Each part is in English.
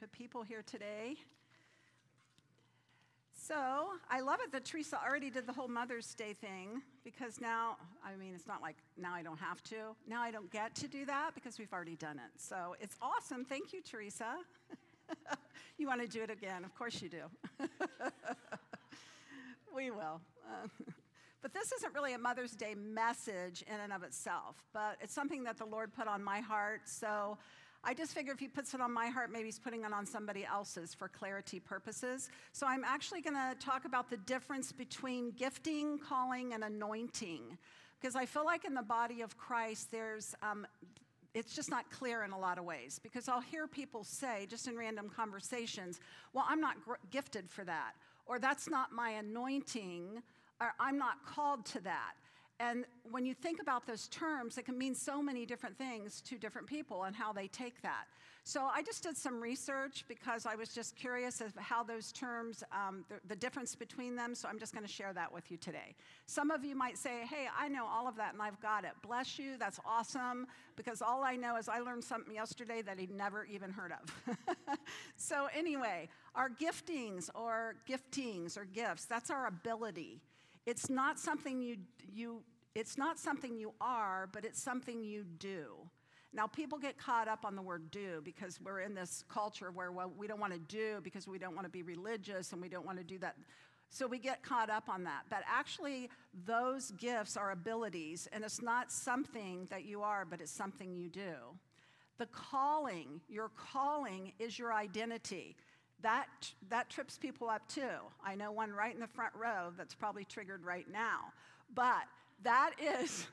group of people here today. So I love it that Teresa already did the whole Mother's Day thing because now, I mean, it's not like now I don't have to. Now I don't get to do that because we've already done it. So it's awesome. Thank you, Teresa. you want to do it again? Of course you do. we will. But this isn't really a Mother's Day message in and of itself, but it's something that the Lord put on my heart. So I just figure if he puts it on my heart, maybe he's putting it on somebody else's for clarity purposes. So I'm actually going to talk about the difference between gifting, calling, and anointing. Because I feel like in the body of Christ, there's um, it's just not clear in a lot of ways because I'll hear people say, just in random conversations, well, I'm not gr- gifted for that, or that's not my anointing, or I'm not called to that. And when you think about those terms, it can mean so many different things to different people and how they take that. So I just did some research because I was just curious of how those terms, um, the, the difference between them. So I'm just going to share that with you today. Some of you might say, hey, I know all of that and I've got it. Bless you. That's awesome. Because all I know is I learned something yesterday that he'd never even heard of. so anyway, our giftings or giftings or gifts, that's our ability. It's not something you, you, it's not something you are, but it's something you do. Now, people get caught up on the word do because we're in this culture where well, we don't want to do because we don't want to be religious and we don't want to do that. So we get caught up on that. But actually, those gifts are abilities, and it's not something that you are, but it's something you do. The calling, your calling is your identity that, that trips people up too. I know one right in the front row that's probably triggered right now. But that is,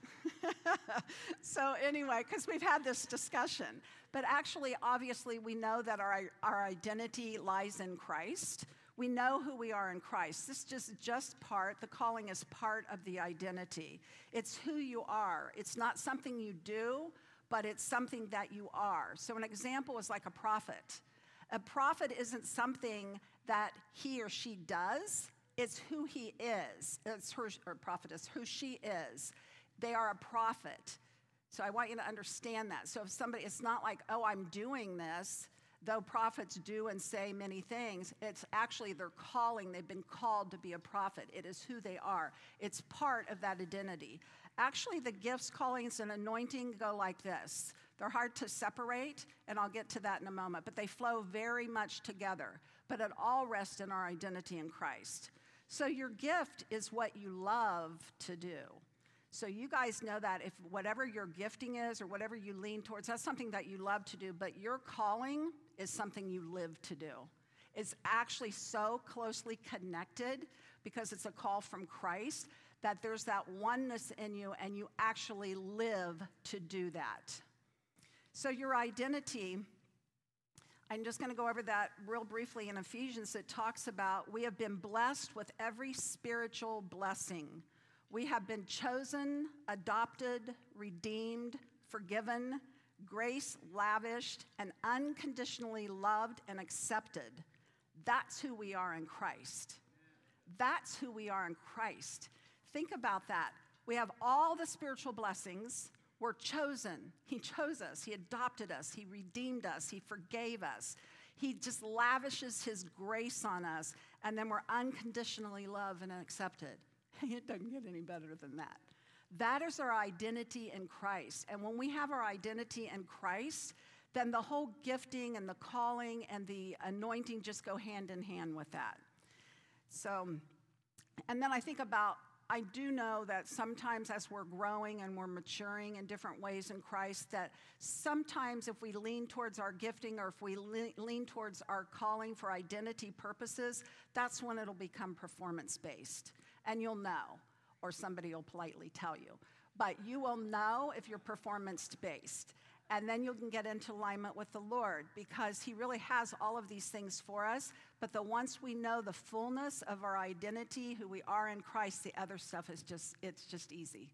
so anyway, because we've had this discussion. But actually, obviously, we know that our, our identity lies in Christ. We know who we are in Christ. This is just, just part, the calling is part of the identity. It's who you are. It's not something you do, but it's something that you are. So, an example is like a prophet. A prophet isn't something that he or she does, it's who he is. It's her, or prophetess, who she is. They are a prophet. So I want you to understand that. So if somebody, it's not like, oh, I'm doing this, though prophets do and say many things, it's actually their calling. They've been called to be a prophet. It is who they are, it's part of that identity. Actually, the gifts, callings, and anointing go like this they're hard to separate, and I'll get to that in a moment, but they flow very much together. But it all rests in our identity in Christ. So your gift is what you love to do. So you guys know that if whatever your gifting is or whatever you lean towards, that's something that you love to do, but your calling is something you live to do. It's actually so closely connected because it's a call from Christ that there's that oneness in you and you actually live to do that. So, your identity, I'm just going to go over that real briefly in Ephesians. It talks about we have been blessed with every spiritual blessing. We have been chosen, adopted, redeemed, forgiven, grace lavished, and unconditionally loved and accepted. That's who we are in Christ. That's who we are in Christ. Think about that. We have all the spiritual blessings, we're chosen. He chose us. He adopted us. He redeemed us. He forgave us. He just lavishes His grace on us, and then we're unconditionally loved and accepted. It doesn't get any better than that. That is our identity in Christ. And when we have our identity in Christ, then the whole gifting and the calling and the anointing just go hand in hand with that. So, and then I think about I do know that sometimes as we're growing and we're maturing in different ways in Christ, that sometimes if we lean towards our gifting or if we lean towards our calling for identity purposes, that's when it'll become performance based. And you'll know, or somebody will politely tell you. But you will know if you're performance based. And then you can get into alignment with the Lord because He really has all of these things for us. But the once we know the fullness of our identity, who we are in Christ, the other stuff is just, it's just easy.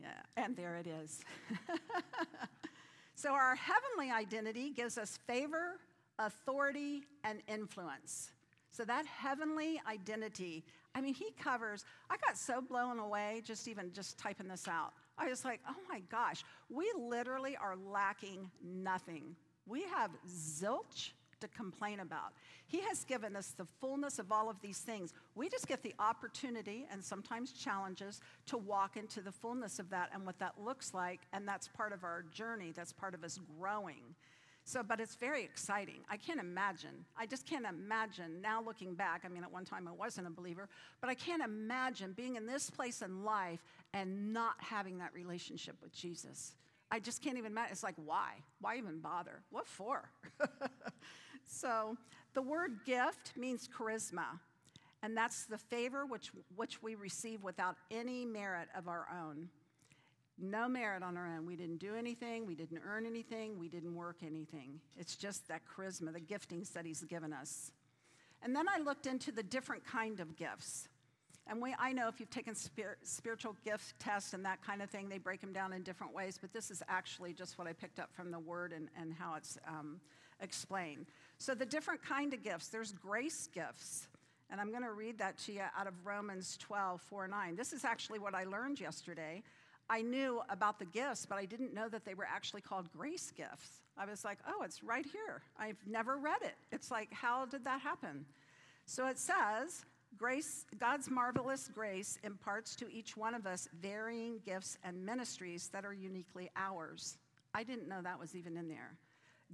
Yeah, and there it is. so our heavenly identity gives us favor, authority, and influence. So that heavenly identity, I mean, he covers, I got so blown away just even just typing this out. I was like, oh my gosh, we literally are lacking nothing. We have zilch to complain about. He has given us the fullness of all of these things. We just get the opportunity and sometimes challenges to walk into the fullness of that and what that looks like. And that's part of our journey, that's part of us growing. So, but it's very exciting. I can't imagine. I just can't imagine now looking back. I mean, at one time I wasn't a believer, but I can't imagine being in this place in life and not having that relationship with Jesus. I just can't even imagine. It's like, why? Why even bother? What for? so, the word gift means charisma, and that's the favor which, which we receive without any merit of our own. No merit on our own. We didn't do anything, we didn't earn anything, we didn't work anything. It's just that charisma, the giftings that He's given us. And then I looked into the different kind of gifts. And we, I know if you've taken spir- spiritual gift tests and that kind of thing, they break them down in different ways, but this is actually just what I picked up from the word and, and how it's um, explained. So, the different kind of gifts there's grace gifts. And I'm going to read that to you out of Romans 12, 4, 9. This is actually what I learned yesterday. I knew about the gifts, but I didn't know that they were actually called grace gifts. I was like, oh, it's right here. I've never read it. It's like, how did that happen? So it says, Grace, God's marvelous grace imparts to each one of us varying gifts and ministries that are uniquely ours. I didn't know that was even in there.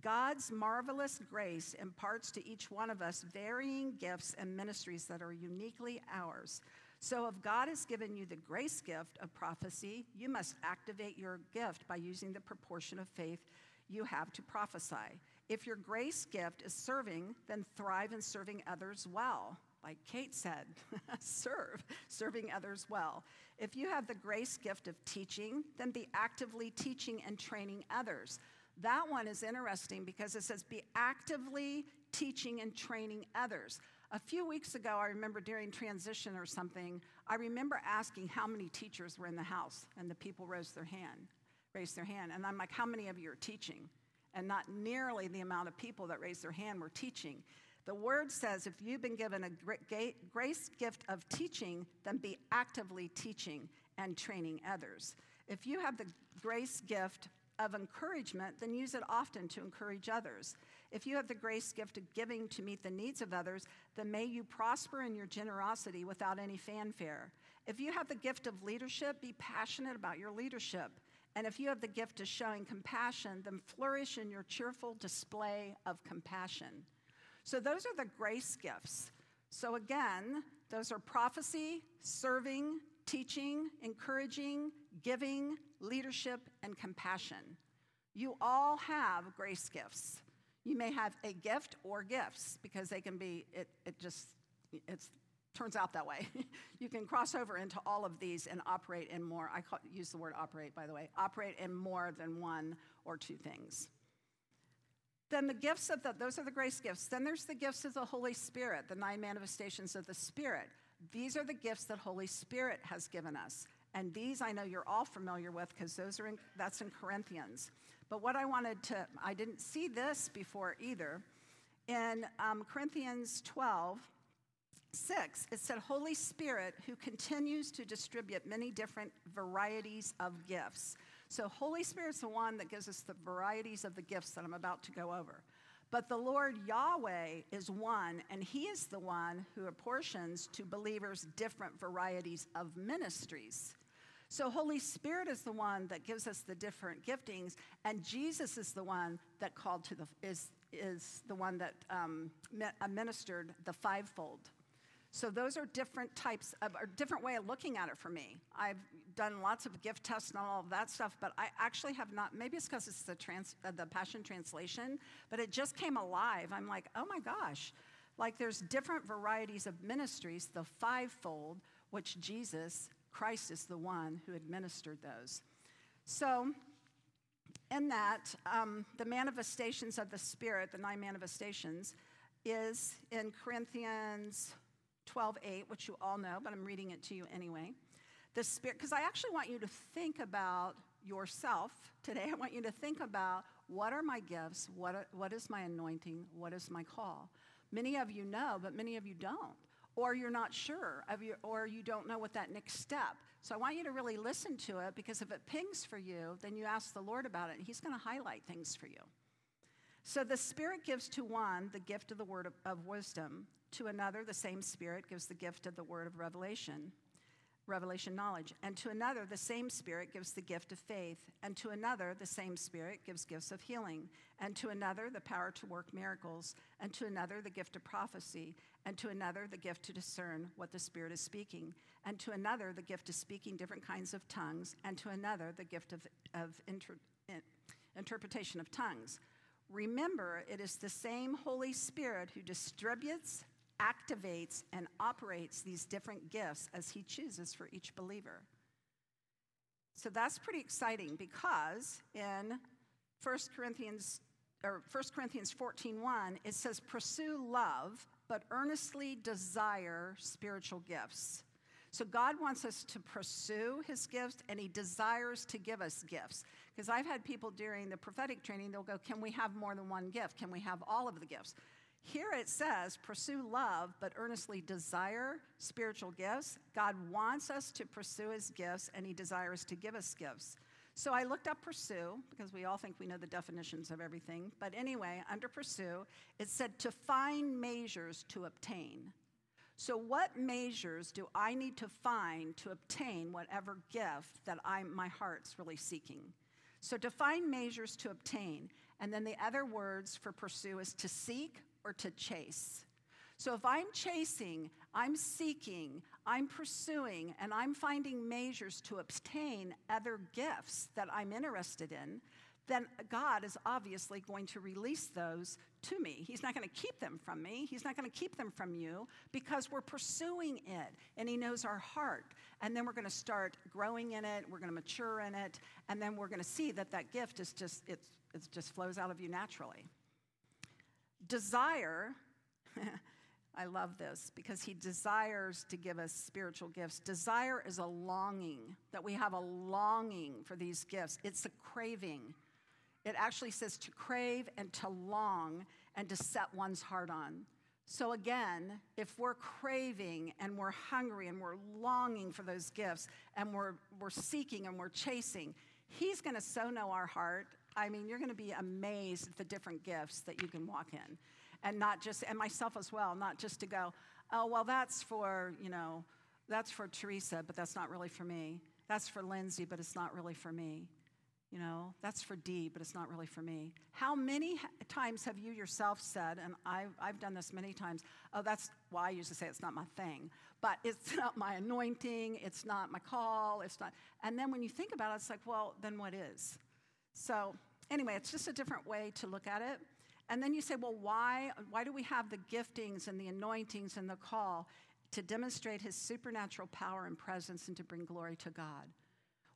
God's marvelous grace imparts to each one of us varying gifts and ministries that are uniquely ours. So, if God has given you the grace gift of prophecy, you must activate your gift by using the proportion of faith you have to prophesy. If your grace gift is serving, then thrive in serving others well like Kate said, serve, serving others well. If you have the grace gift of teaching, then be actively teaching and training others. That one is interesting because it says be actively teaching and training others. A few weeks ago, I remember during transition or something, I remember asking how many teachers were in the house, and the people raised their hand, raised their hand. And I'm like, how many of you are teaching? And not nearly the amount of people that raised their hand were teaching. The word says if you've been given a grace gift of teaching, then be actively teaching and training others. If you have the grace gift of encouragement, then use it often to encourage others. If you have the grace gift of giving to meet the needs of others, then may you prosper in your generosity without any fanfare. If you have the gift of leadership, be passionate about your leadership. And if you have the gift of showing compassion, then flourish in your cheerful display of compassion. So those are the grace gifts. So again, those are prophecy, serving, teaching, encouraging, giving, leadership, and compassion. You all have grace gifts. You may have a gift or gifts because they can be, it, it just, it turns out that way. you can cross over into all of these and operate in more, I call, use the word operate, by the way, operate in more than one or two things. Then the gifts of the, those are the grace gifts. Then there's the gifts of the Holy Spirit, the nine manifestations of the Spirit. These are the gifts that Holy Spirit has given us. And these I know you're all familiar with because those are in, that's in Corinthians. But what I wanted to, I didn't see this before either. In um, Corinthians 12, 6, it said, Holy Spirit, who continues to distribute many different varieties of gifts. So, Holy Spirit's the one that gives us the varieties of the gifts that I'm about to go over. But the Lord Yahweh is one, and He is the one who apportions to believers different varieties of ministries. So, Holy Spirit is the one that gives us the different giftings, and Jesus is the one that called to the is is the one that um, ministered the fivefold. So those are different types of, a different way of looking at it for me. I've done lots of gift tests and all of that stuff, but I actually have not. Maybe it's because it's the trans, uh, the Passion Translation, but it just came alive. I'm like, oh my gosh, like there's different varieties of ministries, the fivefold, which Jesus Christ is the one who administered those. So. In that, um, the manifestations of the Spirit, the nine manifestations, is in Corinthians 12 8, which you all know, but I'm reading it to you anyway. The Spirit, because I actually want you to think about yourself today. I want you to think about what are my gifts? What, what is my anointing? What is my call? Many of you know, but many of you don't. Or you're not sure, of your, or you don't know what that next step. So I want you to really listen to it because if it pings for you, then you ask the Lord about it, and He's going to highlight things for you. So the Spirit gives to one the gift of the word of, of, wisdom, to another, the same Spirit gives the gift of the word of revelation, revelation knowledge, and to another, the same Spirit gives the gift of faith, and to another, the same Spirit gives gifts of healing, and to another, the power to work miracles, and to another, the gift of prophecy, and to another, the gift to discern what the Spirit is speaking, and to another, the gift of speaking different kinds of tongues, and to another, the gift of, of inter, interpretation of tongues. Remember, it is the same Holy Spirit who distributes, activates, and operates these different gifts as He chooses for each believer. So that's pretty exciting because in 1 Corinthians or 1 Corinthians 14:1 it says pursue love but earnestly desire spiritual gifts. So God wants us to pursue his gifts and he desires to give us gifts. Because I've had people during the prophetic training, they'll go, Can we have more than one gift? Can we have all of the gifts? Here it says, pursue love, but earnestly desire spiritual gifts. God wants us to pursue his gifts, and he desires to give us gifts. So I looked up pursue, because we all think we know the definitions of everything. But anyway, under pursue, it said to find measures to obtain. So, what measures do I need to find to obtain whatever gift that I, my heart's really seeking? So, to find measures to obtain. And then the other words for pursue is to seek or to chase. So, if I'm chasing, I'm seeking, I'm pursuing, and I'm finding measures to obtain other gifts that I'm interested in, then God is obviously going to release those to me. He's not going to keep them from me. He's not going to keep them from you because we're pursuing it and He knows our heart. And then we're going to start growing in it, we're going to mature in it, and then we're going to see that that gift is just, it just flows out of you naturally. Desire. I love this because he desires to give us spiritual gifts. Desire is a longing, that we have a longing for these gifts. It's a craving. It actually says to crave and to long and to set one's heart on. So, again, if we're craving and we're hungry and we're longing for those gifts and we're, we're seeking and we're chasing, He's going to so know our heart. I mean, you're going to be amazed at the different gifts that you can walk in. And not just, and myself as well, not just to go, oh, well, that's for, you know, that's for Teresa, but that's not really for me. That's for Lindsay, but it's not really for me. You know, that's for D, but it's not really for me. How many times have you yourself said, and I've, I've done this many times, oh, that's why well, I used to say it's not my thing, but it's not my anointing, it's not my call, it's not. And then when you think about it, it's like, well, then what is? So, anyway, it's just a different way to look at it. And then you say, well, why, why do we have the giftings and the anointings and the call? To demonstrate his supernatural power and presence and to bring glory to God.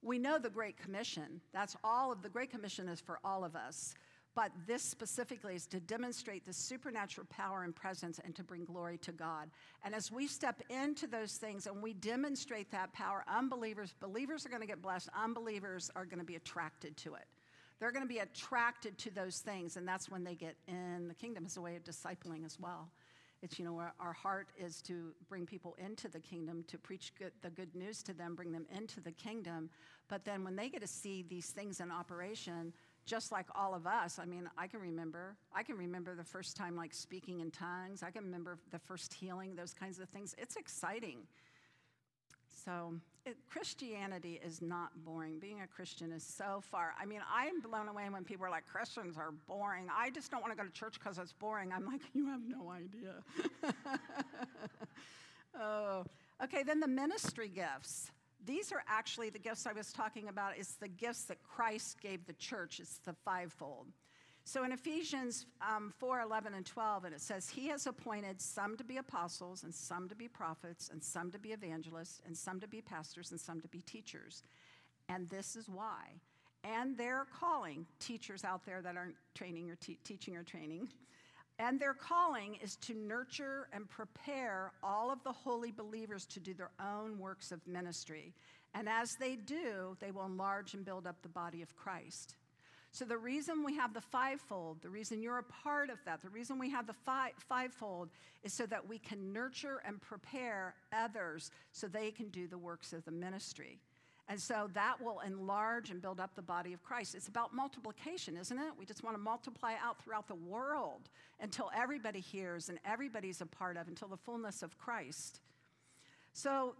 We know the Great Commission. That's all of the Great Commission is for all of us. But this specifically is to demonstrate the supernatural power and presence and to bring glory to God. And as we step into those things and we demonstrate that power, unbelievers, believers are going to get blessed, unbelievers are going to be attracted to it. They're going to be attracted to those things, and that's when they get in the kingdom as a way of discipling as well. It's, you know, our, our heart is to bring people into the kingdom, to preach good, the good news to them, bring them into the kingdom. But then when they get to see these things in operation, just like all of us, I mean, I can remember, I can remember the first time like speaking in tongues. I can remember the first healing, those kinds of things. It's exciting. So, it, Christianity is not boring. Being a Christian is so far. I mean, I'm blown away when people are like, Christians are boring. I just don't want to go to church because it's boring. I'm like, you have no idea. oh, okay, then the ministry gifts. These are actually the gifts I was talking about. It's the gifts that Christ gave the church, it's the fivefold. So in Ephesians um, 4 11 and 12, and it says, He has appointed some to be apostles, and some to be prophets, and some to be evangelists, and some to be pastors, and some to be teachers. And this is why. And they're calling teachers out there that aren't training or te- teaching or training. And their calling is to nurture and prepare all of the holy believers to do their own works of ministry. And as they do, they will enlarge and build up the body of Christ. So, the reason we have the fivefold, the reason you're a part of that, the reason we have the five, fivefold is so that we can nurture and prepare others so they can do the works of the ministry. And so that will enlarge and build up the body of Christ. It's about multiplication, isn't it? We just want to multiply out throughout the world until everybody hears and everybody's a part of, until the fullness of Christ. So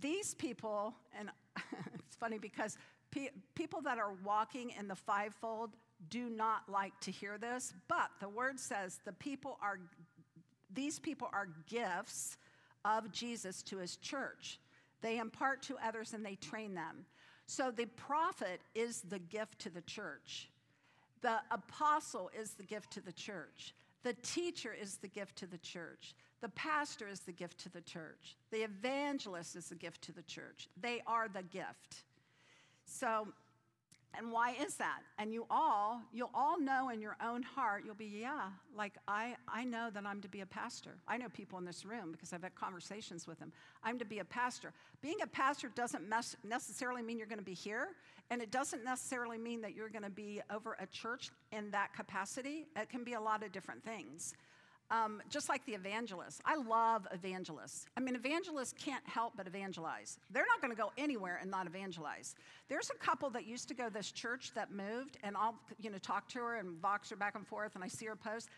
these people, and it's funny because pe- people that are walking in the fivefold do not like to hear this, but the word says the people are, these people are gifts of Jesus to his church. They impart to others and they train them. So the prophet is the gift to the church. The apostle is the gift to the church. The teacher is the gift to the church. The pastor is the gift to the church. The evangelist is the gift to the church. They are the gift. So and why is that? And you all, you'll all know in your own heart, you'll be, yeah, like I, I know that I'm to be a pastor. I know people in this room because I've had conversations with them. I'm to be a pastor. Being a pastor doesn't necessarily mean you're going to be here, and it doesn't necessarily mean that you're going to be over a church in that capacity. It can be a lot of different things. Um, just like the evangelists. I love evangelists. I mean, evangelists can't help but evangelize. They're not going to go anywhere and not evangelize. There's a couple that used to go to this church that moved, and I'll you know talk to her and box her back and forth, and I see her post.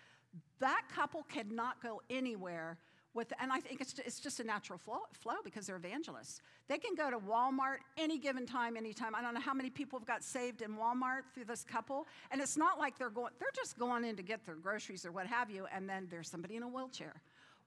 That couple cannot go anywhere with, and I think it's, it's just a natural flow, flow because they're evangelists. They can go to Walmart any given time, anytime. I don't know how many people have got saved in Walmart through this couple, and it's not like they're going, they're just going in to get their groceries or what have you, and then there's somebody in a wheelchair.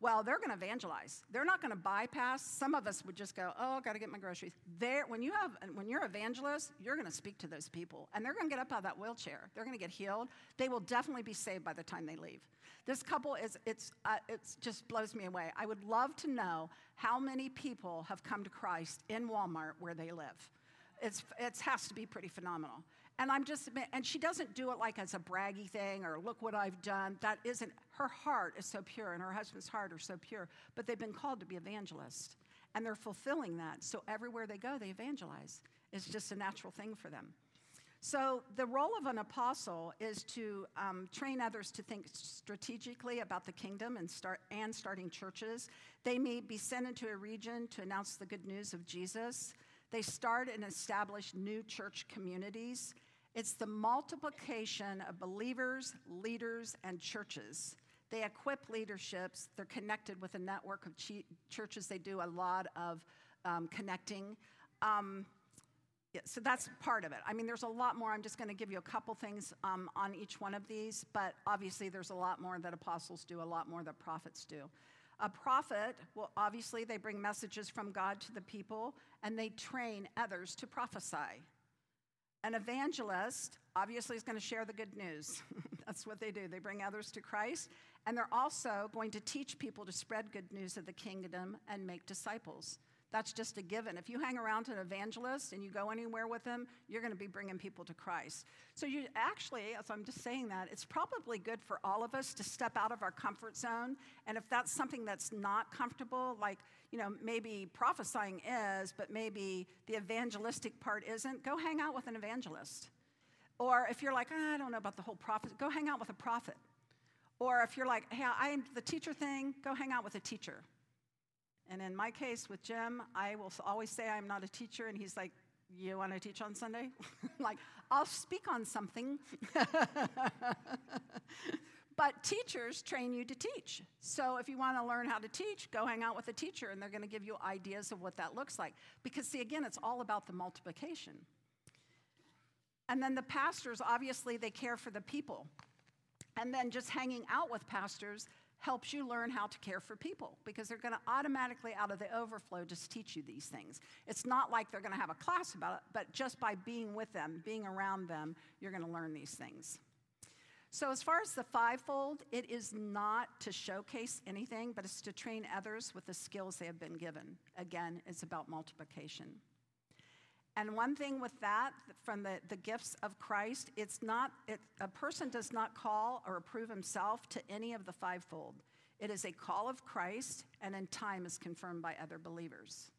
Well, they're going to evangelize. They're not going to bypass. Some of us would just go, "Oh, I got to get my groceries." There, when you have, when you're evangelist, you're going to speak to those people, and they're going to get up out of that wheelchair. They're going to get healed. They will definitely be saved by the time they leave. This couple is, it's, uh, it's just blows me away. I would love to know how many people have come to Christ in Walmart where they live. It's, it has to be pretty phenomenal. And I'm just, and she doesn't do it like as a braggy thing or look what I've done. That isn't, her heart is so pure and her husband's heart are so pure, but they've been called to be evangelists. And they're fulfilling that. So everywhere they go, they evangelize. It's just a natural thing for them. So, the role of an apostle is to um, train others to think strategically about the kingdom and, start, and starting churches. They may be sent into a region to announce the good news of Jesus. They start and establish new church communities. It's the multiplication of believers, leaders, and churches. They equip leaderships. They're connected with a network of churches. They do a lot of um, connecting. Um, yeah, so that's part of it. I mean, there's a lot more. I'm just going to give you a couple things um, on each one of these, but obviously there's a lot more that apostles do, a lot more that prophets do. A prophet, well, obviously they bring messages from God to the people and they train others to prophesy. An evangelist, obviously, is going to share the good news. That's what they do. They bring others to Christ, and they're also going to teach people to spread good news of the kingdom and make disciples. That's just a given. If you hang around an evangelist and you go anywhere with them, you're going to be bringing people to Christ. So, you actually, as I'm just saying that, it's probably good for all of us to step out of our comfort zone. And if that's something that's not comfortable, like, you know, maybe prophesying is, but maybe the evangelistic part isn't, go hang out with an evangelist. Or if you're like, oh, I don't know about the whole prophet, go hang out with a prophet. Or if you're like, hey, I'm the teacher thing, go hang out with a teacher. And in my case with Jim, I will always say I'm not a teacher, and he's like, You want to teach on Sunday? like, I'll speak on something. but teachers train you to teach. So if you want to learn how to teach, go hang out with a teacher, and they're going to give you ideas of what that looks like. Because, see, again, it's all about the multiplication. And then the pastors, obviously, they care for the people. And then just hanging out with pastors, helps you learn how to care for people because they're going to automatically, out of the overflow, just teach you these things. It's not like they're going to have a class about it, but just by being with them, being around them, you're going to learn these things. So, as far as the fivefold, it is not to showcase anything, but it's to train others with the skills they have been given. Again, it's about multiplication. And one thing with that, from the, the gifts of Christ, it's not, it, a person does not call or approve himself to any of the fivefold. It is a call of Christ, and in time is confirmed by other believers.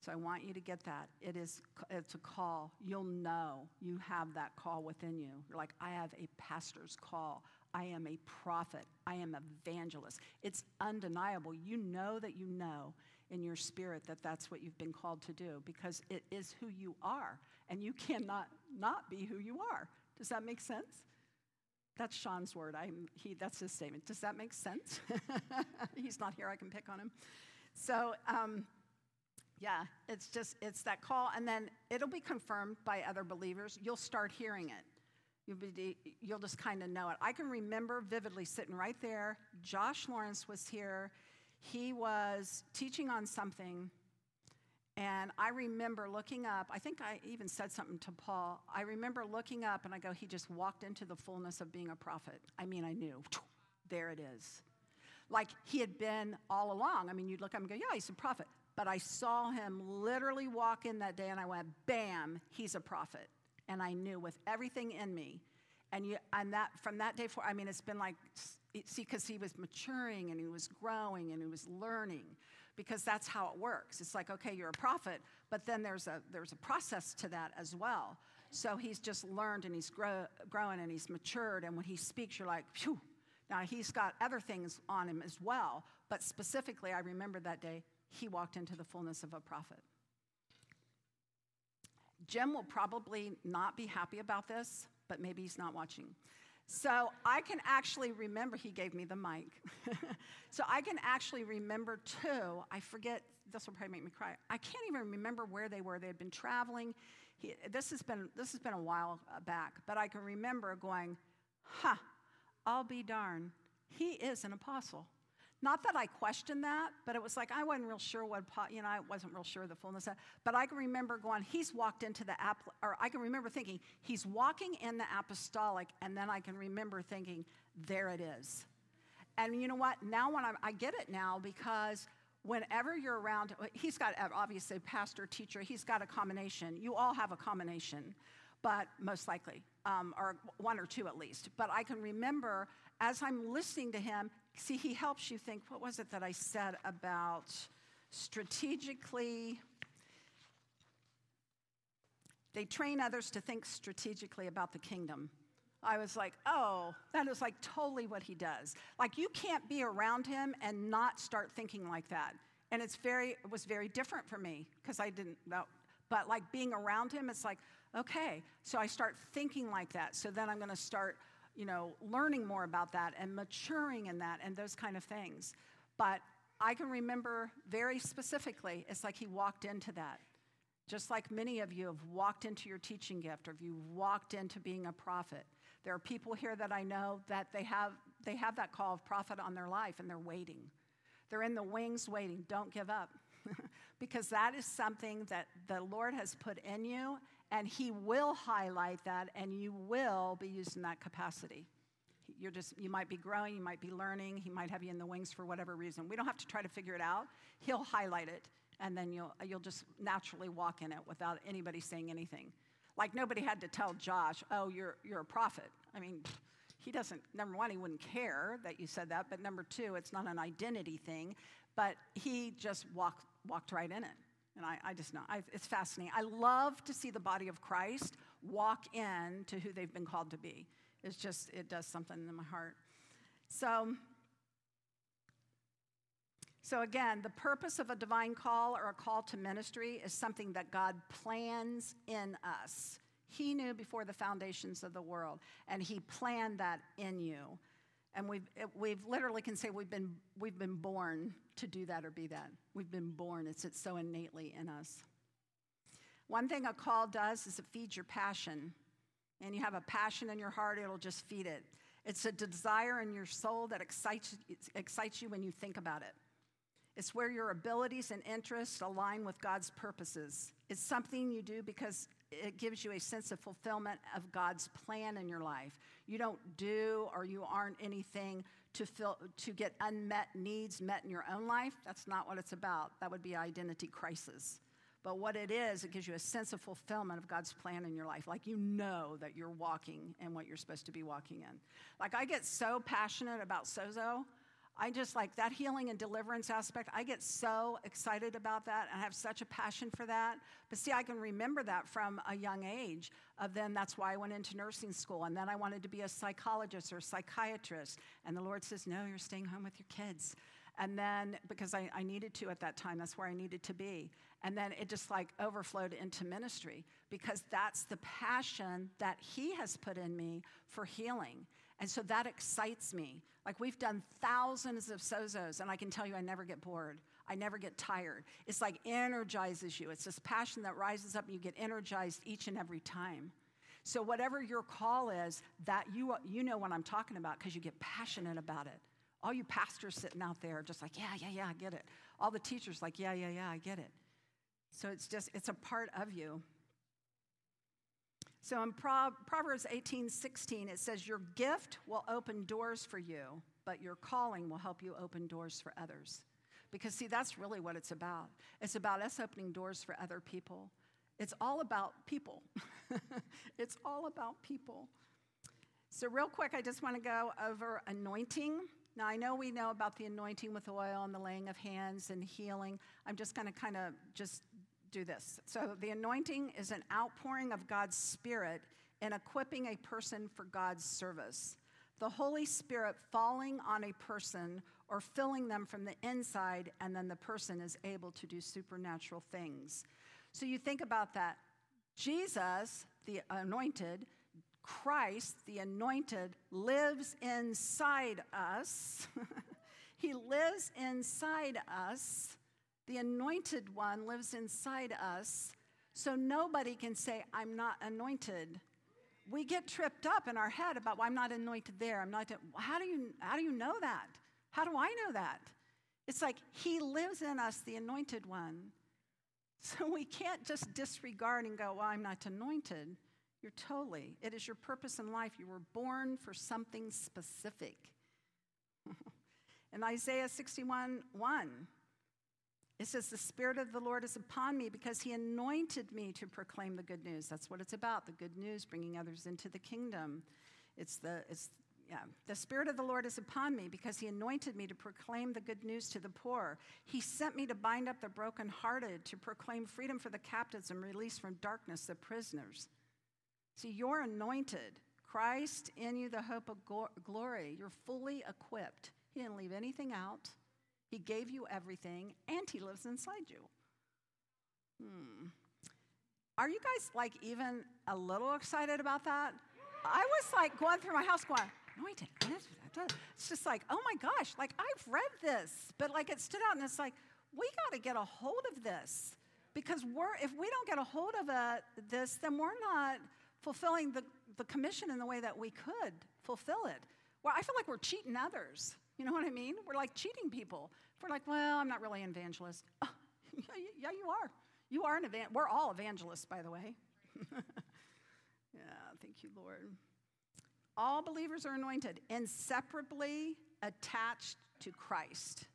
So I want you to get that. It is, it's a call. You'll know you have that call within you. You're like, I have a pastor's call. I am a prophet. I am evangelist. It's undeniable. You know that you know in your spirit that that's what you've been called to do because it is who you are and you cannot not be who you are. Does that make sense? That's Sean's word. I'm, he, that's his statement. Does that make sense? He's not here. I can pick on him. So, um, yeah, it's just, it's that call. And then it'll be confirmed by other believers. You'll start hearing it. You'll, be, you'll just kind of know it. I can remember vividly sitting right there. Josh Lawrence was here. He was teaching on something and I remember looking up, I think I even said something to Paul. I remember looking up and I go, he just walked into the fullness of being a prophet. I mean, I knew. There it is. Like he had been all along. I mean, you'd look up and go, yeah, he's a prophet. But I saw him literally walk in that day and I went, bam, he's a prophet. And I knew with everything in me. And, you, and that from that day forward, I mean, it's been like, see, because he was maturing and he was growing and he was learning because that's how it works. It's like, okay, you're a prophet, but then there's a, there's a process to that as well. So he's just learned and he's grow, growing and he's matured. And when he speaks, you're like, phew. Now he's got other things on him as well. But specifically, I remember that day he walked into the fullness of a prophet. Jim will probably not be happy about this, but maybe he's not watching. So I can actually remember, he gave me the mic. so I can actually remember too, I forget, this will probably make me cry. I can't even remember where they were. They had been traveling. He, this, has been, this has been a while uh, back, but I can remember going, huh, I'll be darned. He is an apostle. Not that I questioned that, but it was like I wasn't real sure what, you know, I wasn't real sure the fullness of But I can remember going, he's walked into the, app, or I can remember thinking, he's walking in the apostolic, and then I can remember thinking, there it is. And you know what? Now when I'm, I get it now because whenever you're around, he's got obviously pastor, teacher, he's got a combination. You all have a combination, but most likely, um, or one or two at least. But I can remember as I'm listening to him, see, he helps you think what was it that I said about strategically? They train others to think strategically about the kingdom. I was like, oh, that is like totally what he does. Like you can't be around him and not start thinking like that. And it's very, it was very different for me because I didn't know. But like being around him, it's like, okay. So I start thinking like that. So then I'm going to start you know, learning more about that and maturing in that and those kind of things. But I can remember very specifically, it's like he walked into that. Just like many of you have walked into your teaching gift or if you walked into being a prophet. There are people here that I know that they have, they have that call of prophet on their life and they're waiting. They're in the wings waiting. Don't give up. because that is something that the Lord has put in you and he will highlight that and you will be used in that capacity. You're just you might be growing you might be learning he might have you in the wings for whatever reason. We don't have to try to figure it out. He'll highlight it and then you'll you'll just naturally walk in it without anybody saying anything. Like nobody had to tell josh oh you're you're a prophet. I mean he doesn't number one he wouldn't care that you said that but number two it's not an identity thing but he just walked walked right in it and I, I just know, I, it's fascinating. I love to see the body of Christ walk in to who they've been called to be. It's just, it does something in my heart. So, so again, the purpose of a divine call or a call to ministry is something that God plans in us. He knew before the foundations of the world, and He planned that in you. And we've, eh, we've literally can say we've been, we've been born to do that or be that. We've been born, it's, it's so innately in us. One thing a call does is it feeds your passion. And you have a passion in your heart, it'll just feed it. It's a desire in your soul that excites, excites you when you think about it. It's where your abilities and interests align with God's purposes. It's something you do because it gives you a sense of fulfillment of God's plan in your life. You don't do or you aren't anything to, fill, to get unmet needs met in your own life. That's not what it's about. That would be identity crisis. But what it is, it gives you a sense of fulfillment of God's plan in your life. Like you know that you're walking in what you're supposed to be walking in. Like I get so passionate about Sozo I just like that healing and deliverance aspect. I get so excited about that and I have such a passion for that. But see, I can remember that from a young age. Of then, that's why I went into nursing school. And then I wanted to be a psychologist or a psychiatrist. And the Lord says, No, you're staying home with your kids. And then, because I, I needed to at that time, that's where I needed to be. And then it just like overflowed into ministry because that's the passion that He has put in me for healing. And so that excites me. Like we've done thousands of sozos, and I can tell you I never get bored. I never get tired. It's like energizes you. It's this passion that rises up and you get energized each and every time. So whatever your call is, that you you know what I'm talking about because you get passionate about it. All you pastors sitting out there just like, yeah, yeah, yeah, I get it. All the teachers like, yeah, yeah, yeah, I get it. So it's just it's a part of you. So in Pro- Proverbs 18, 16, it says, Your gift will open doors for you, but your calling will help you open doors for others. Because, see, that's really what it's about. It's about us opening doors for other people. It's all about people. it's all about people. So, real quick, I just want to go over anointing. Now, I know we know about the anointing with oil and the laying of hands and healing. I'm just going to kind of just do this. So, the anointing is an outpouring of God's Spirit and equipping a person for God's service. The Holy Spirit falling on a person or filling them from the inside, and then the person is able to do supernatural things. So, you think about that. Jesus, the anointed, Christ, the anointed, lives inside us. he lives inside us the anointed one lives inside us, so nobody can say, I'm not anointed. We get tripped up in our head about, well, I'm not anointed there. I'm not. How do you how do you know that? How do I know that? It's like he lives in us, the anointed one. So we can't just disregard and go, well, I'm not anointed. You're totally. It is your purpose in life. You were born for something specific. in Isaiah 61 1, it says, The Spirit of the Lord is upon me because He anointed me to proclaim the good news. That's what it's about the good news, bringing others into the kingdom. It's the, it's, yeah. The Spirit of the Lord is upon me because He anointed me to proclaim the good news to the poor. He sent me to bind up the brokenhearted, to proclaim freedom for the captives and release from darkness the prisoners. See, you're anointed. Christ in you, the hope of glory. You're fully equipped. He didn't leave anything out. He gave you everything, and He lives inside you. Hmm. Are you guys like even a little excited about that? I was like going through my house going, anointed. It's just like, oh my gosh, like I've read this, but like it stood out and it's like, we got to get a hold of this because we're, if we don't get a hold of it, this, then we're not fulfilling the, the commission in the way that we could fulfill it. Well, I feel like we're cheating others. You know what I mean? We're like cheating people. We're like, well, I'm not really an evangelist. Oh, yeah, you are. You are an evangelist. We're all evangelists, by the way. yeah, thank you, Lord. All believers are anointed, inseparably attached to Christ.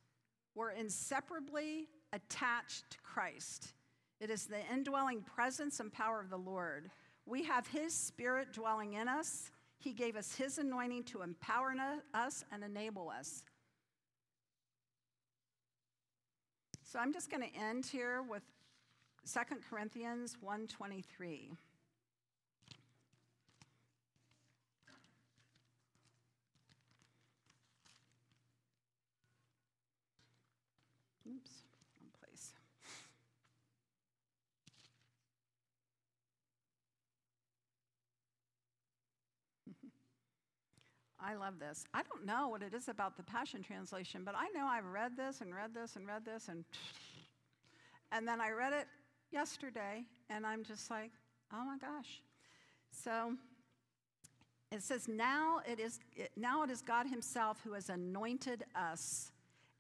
We're inseparably attached to Christ. It is the indwelling presence and power of the Lord. We have His Spirit dwelling in us. He gave us His anointing to empower us and enable us. So I'm just going to end here with 2 Corinthians 1:23. I love this. I don't know what it is about the Passion Translation, but I know I've read this and read this and read this and and then I read it yesterday and I'm just like, "Oh my gosh." So it says, "Now it is it, now it is God himself who has anointed us,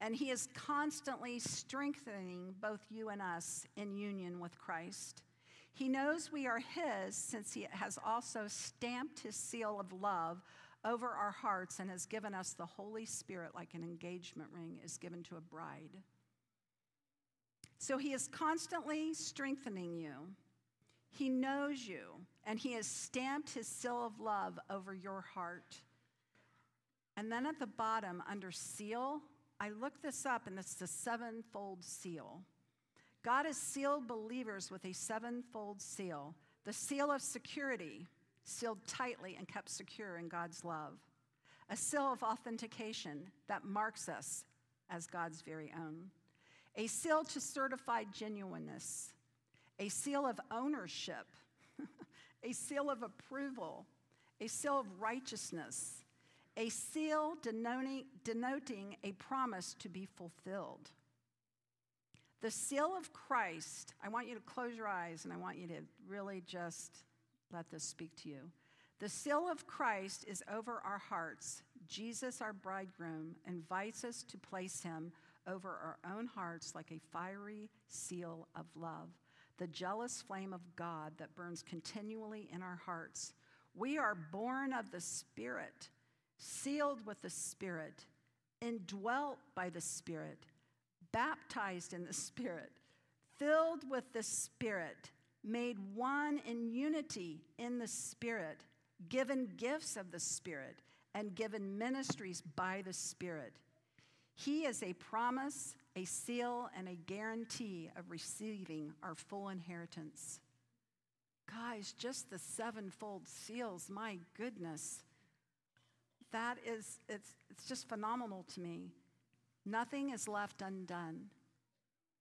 and he is constantly strengthening both you and us in union with Christ." He knows we are His since He has also stamped His seal of love over our hearts and has given us the Holy Spirit like an engagement ring is given to a bride. So he is constantly strengthening you. He knows you, and he has stamped his seal of love over your heart. And then at the bottom, under seal, I looked this up, and it's the sevenfold seal. God has sealed believers with a sevenfold seal the seal of security sealed tightly and kept secure in God's love. A seal of authentication that marks us as God's very own, a seal to certify genuineness, a seal of ownership, a seal of approval, a seal of righteousness, a seal denoting, a promise to be fulfilled. The seal of Christ, I want you to close your eyes and I want you to really just let this speak to you. The seal of Christ is over our hearts. Jesus, our bridegroom, invites us to place him over our own hearts like a fiery seal of love, the jealous flame of God that burns continually in our hearts. We are born of the Spirit, sealed with the Spirit, indwelt by the Spirit, baptized in the Spirit, filled with the Spirit, made one in unity in the Spirit, given gifts of the Spirit, and given ministries by the Spirit. He is a promise, a seal, and a guarantee of receiving our full inheritance. Guys, just the sevenfold seals, my goodness. That is, it's, it's just phenomenal to me. Nothing is left undone.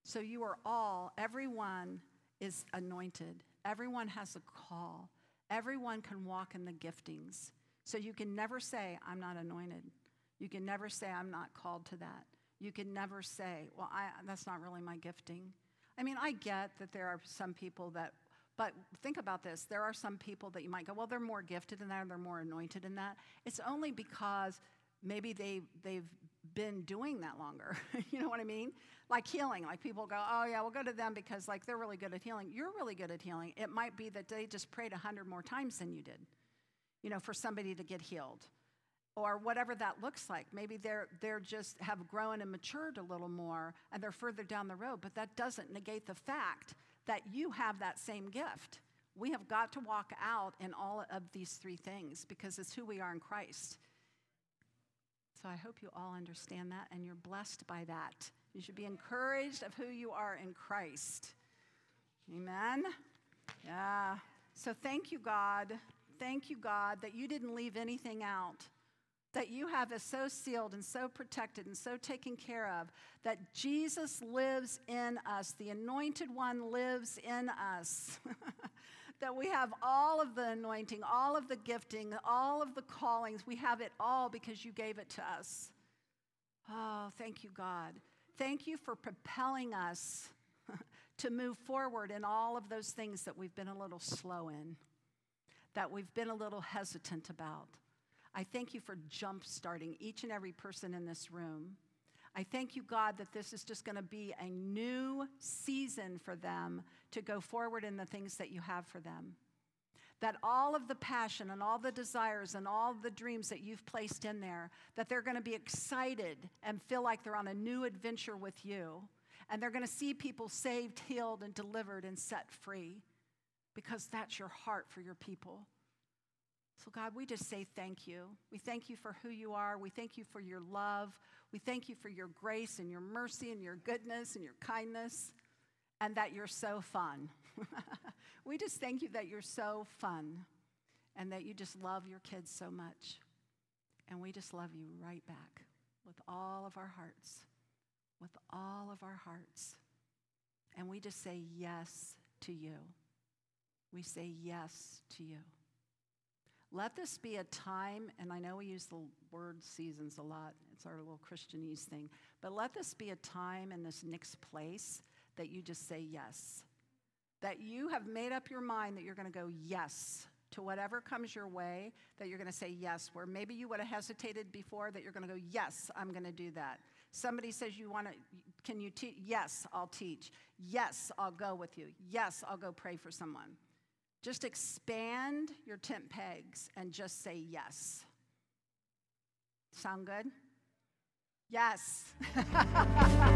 So you are all, everyone is anointed. Everyone has a call. Everyone can walk in the giftings. So you can never say, I'm not anointed. You can never say, I'm not called to that. You can never say, well, I, that's not really my gifting. I mean, I get that there are some people that, but think about this. There are some people that you might go, well, they're more gifted in that, or they're more anointed in that. It's only because maybe they, they've been doing that longer. you know what I mean? Like healing. Like people go, oh, yeah, we'll go to them because like they're really good at healing. You're really good at healing. It might be that they just prayed a hundred more times than you did, you know, for somebody to get healed or whatever that looks like. Maybe they're, they're just have grown and matured a little more and they're further down the road, but that doesn't negate the fact that you have that same gift. We have got to walk out in all of these three things because it's who we are in Christ. So I hope you all understand that and you're blessed by that. You should be encouraged of who you are in Christ. Amen. Yeah. So thank you, God. Thank you, God, that you didn't leave anything out that you have us so sealed and so protected and so taken care of that Jesus lives in us. The anointed one lives in us. that we have all of the anointing, all of the gifting, all of the callings. We have it all because you gave it to us. Oh, thank you, God. Thank you for propelling us to move forward in all of those things that we've been a little slow in, that we've been a little hesitant about. I thank you for jump starting each and every person in this room. I thank you, God, that this is just going to be a new season for them to go forward in the things that you have for them. That all of the passion and all the desires and all the dreams that you've placed in there, that they're going to be excited and feel like they're on a new adventure with you. And they're going to see people saved, healed, and delivered and set free because that's your heart for your people. So, God, we just say thank you. We thank you for who you are. We thank you for your love. We thank you for your grace and your mercy and your goodness and your kindness, and that you're so fun. we just thank you that you're so fun and that you just love your kids so much. And we just love you right back with all of our hearts, with all of our hearts. And we just say yes to you. We say yes to you. Let this be a time, and I know we use the word seasons a lot, it's our little Christianese thing, but let this be a time in this next place that you just say yes. That you have made up your mind that you're going to go yes to whatever comes your way, that you're going to say yes, where maybe you would have hesitated before, that you're going to go, yes, I'm going to do that. Somebody says, You want to, can you teach? Yes, I'll teach. Yes, I'll go with you. Yes, I'll go pray for someone. Just expand your tent pegs and just say yes. Sound good? Yes.